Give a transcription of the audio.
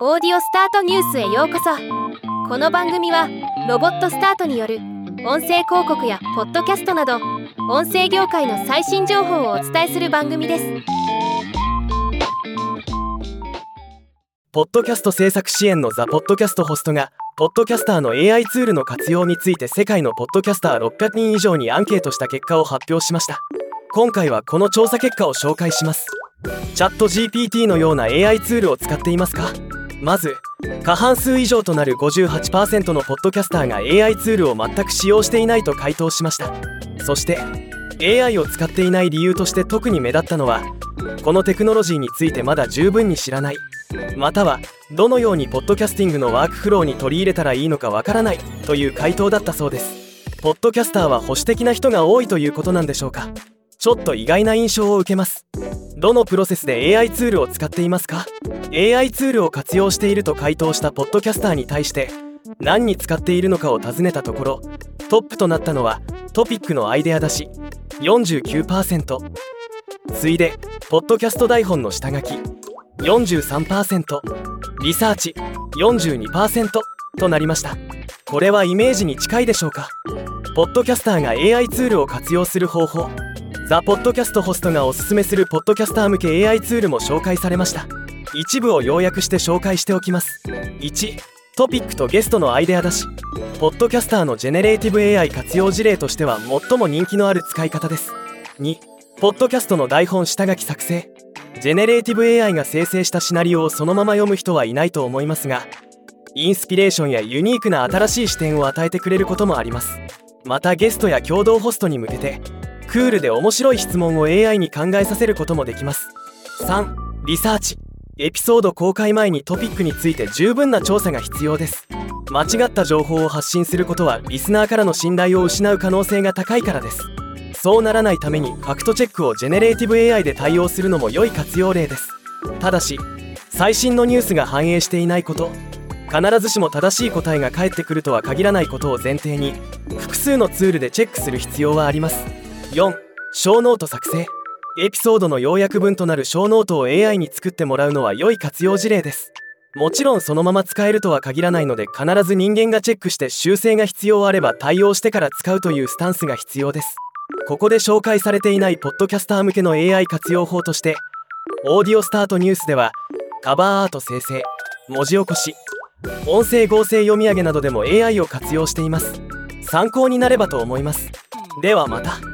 オーディオスタートニュースへようこそ。この番組はロボットスタートによる音声広告やポッドキャストなど音声業界の最新情報をお伝えする番組です。ポッドキャスト制作支援のザ・ポッドキャストホストがポッドキャスターの AI ツールの活用について世界のポッドキャスター600人以上にアンケートした結果を発表しました。今回はこの調査結果を紹介します。チャット GPT のような AI ツールを使っていますか？まず過半数以上となる58%のポッドキャスターが AI ツールを全く使用していないと回答しました。そして AI を使っていない理由として特に目立ったのはこのテクノロジーについてまだ十分に知らない。またはどのようにポッドキャスティングのワークフローに取り入れたらいいのかわからないという回答だったそうです。ポッドキャスターは保守的な人が多いということなんでしょうか。ちょっと意外な印象を受けます。どのプロセスで AI ツールを使っていますか？AI ツールを活用していると回答したポッドキャスターに対して何に使っているのかを尋ねたところトップとなったのはトピックのアイデア出し49%次いでポッドキャスト台本の下書き43%リサーチ42%となりました。これはイメージに近いでしょうか？ポッドキャスターが AI ツールを活用する方法。ザ・ポッドキャストホストがおすすめするポッドキャスター向け AI ツールも紹介されました。一部を要約して紹介しておきます。1トピックとゲストのアイデア出し。ポッドキャスターのジェネレーティブ AI 活用事例としては最も人気のある使い方です。2ポッドキャストの台本下書き作成。ジェネレーティブ AI が生成したシナリオをそのまま読む人はいないと思いますがインスピレーションやユニークな新しい視点を与えてくれることもあります。またゲストや共同ホストに向けてクールで面白い質問を AI に考えさせることもできます。3リサーチ。エピソード公開前にトピックについて十分な調査が必要です。間違った情報を発信することはリスナーからの信頼を失う可能性が高いからです。そうならないためにファクトチェックをジェネレーティブ AI で対応するのも良い活用例です。ただし最新のニュースが反映していないこと必ずしも正しい答えが返ってくるとは限らないことを前提に複数のツールでチェックする必要はあります。4ショーノート作成。エピソードの要約文となるショーノートを AI に作ってもらうのは良い活用事例です。もちろんそのまま使えるとは限らないので必ず人間がチェックして修正が必要あれば対応してから使うというスタンスが必要です。ここで紹介されていないポッドキャスター向けの AI 活用法としてオーディオスタートニュースではカバーアート生成文字起こし音声合成読み上げなどでも AI を活用しています。参考になればと思います。ではまた。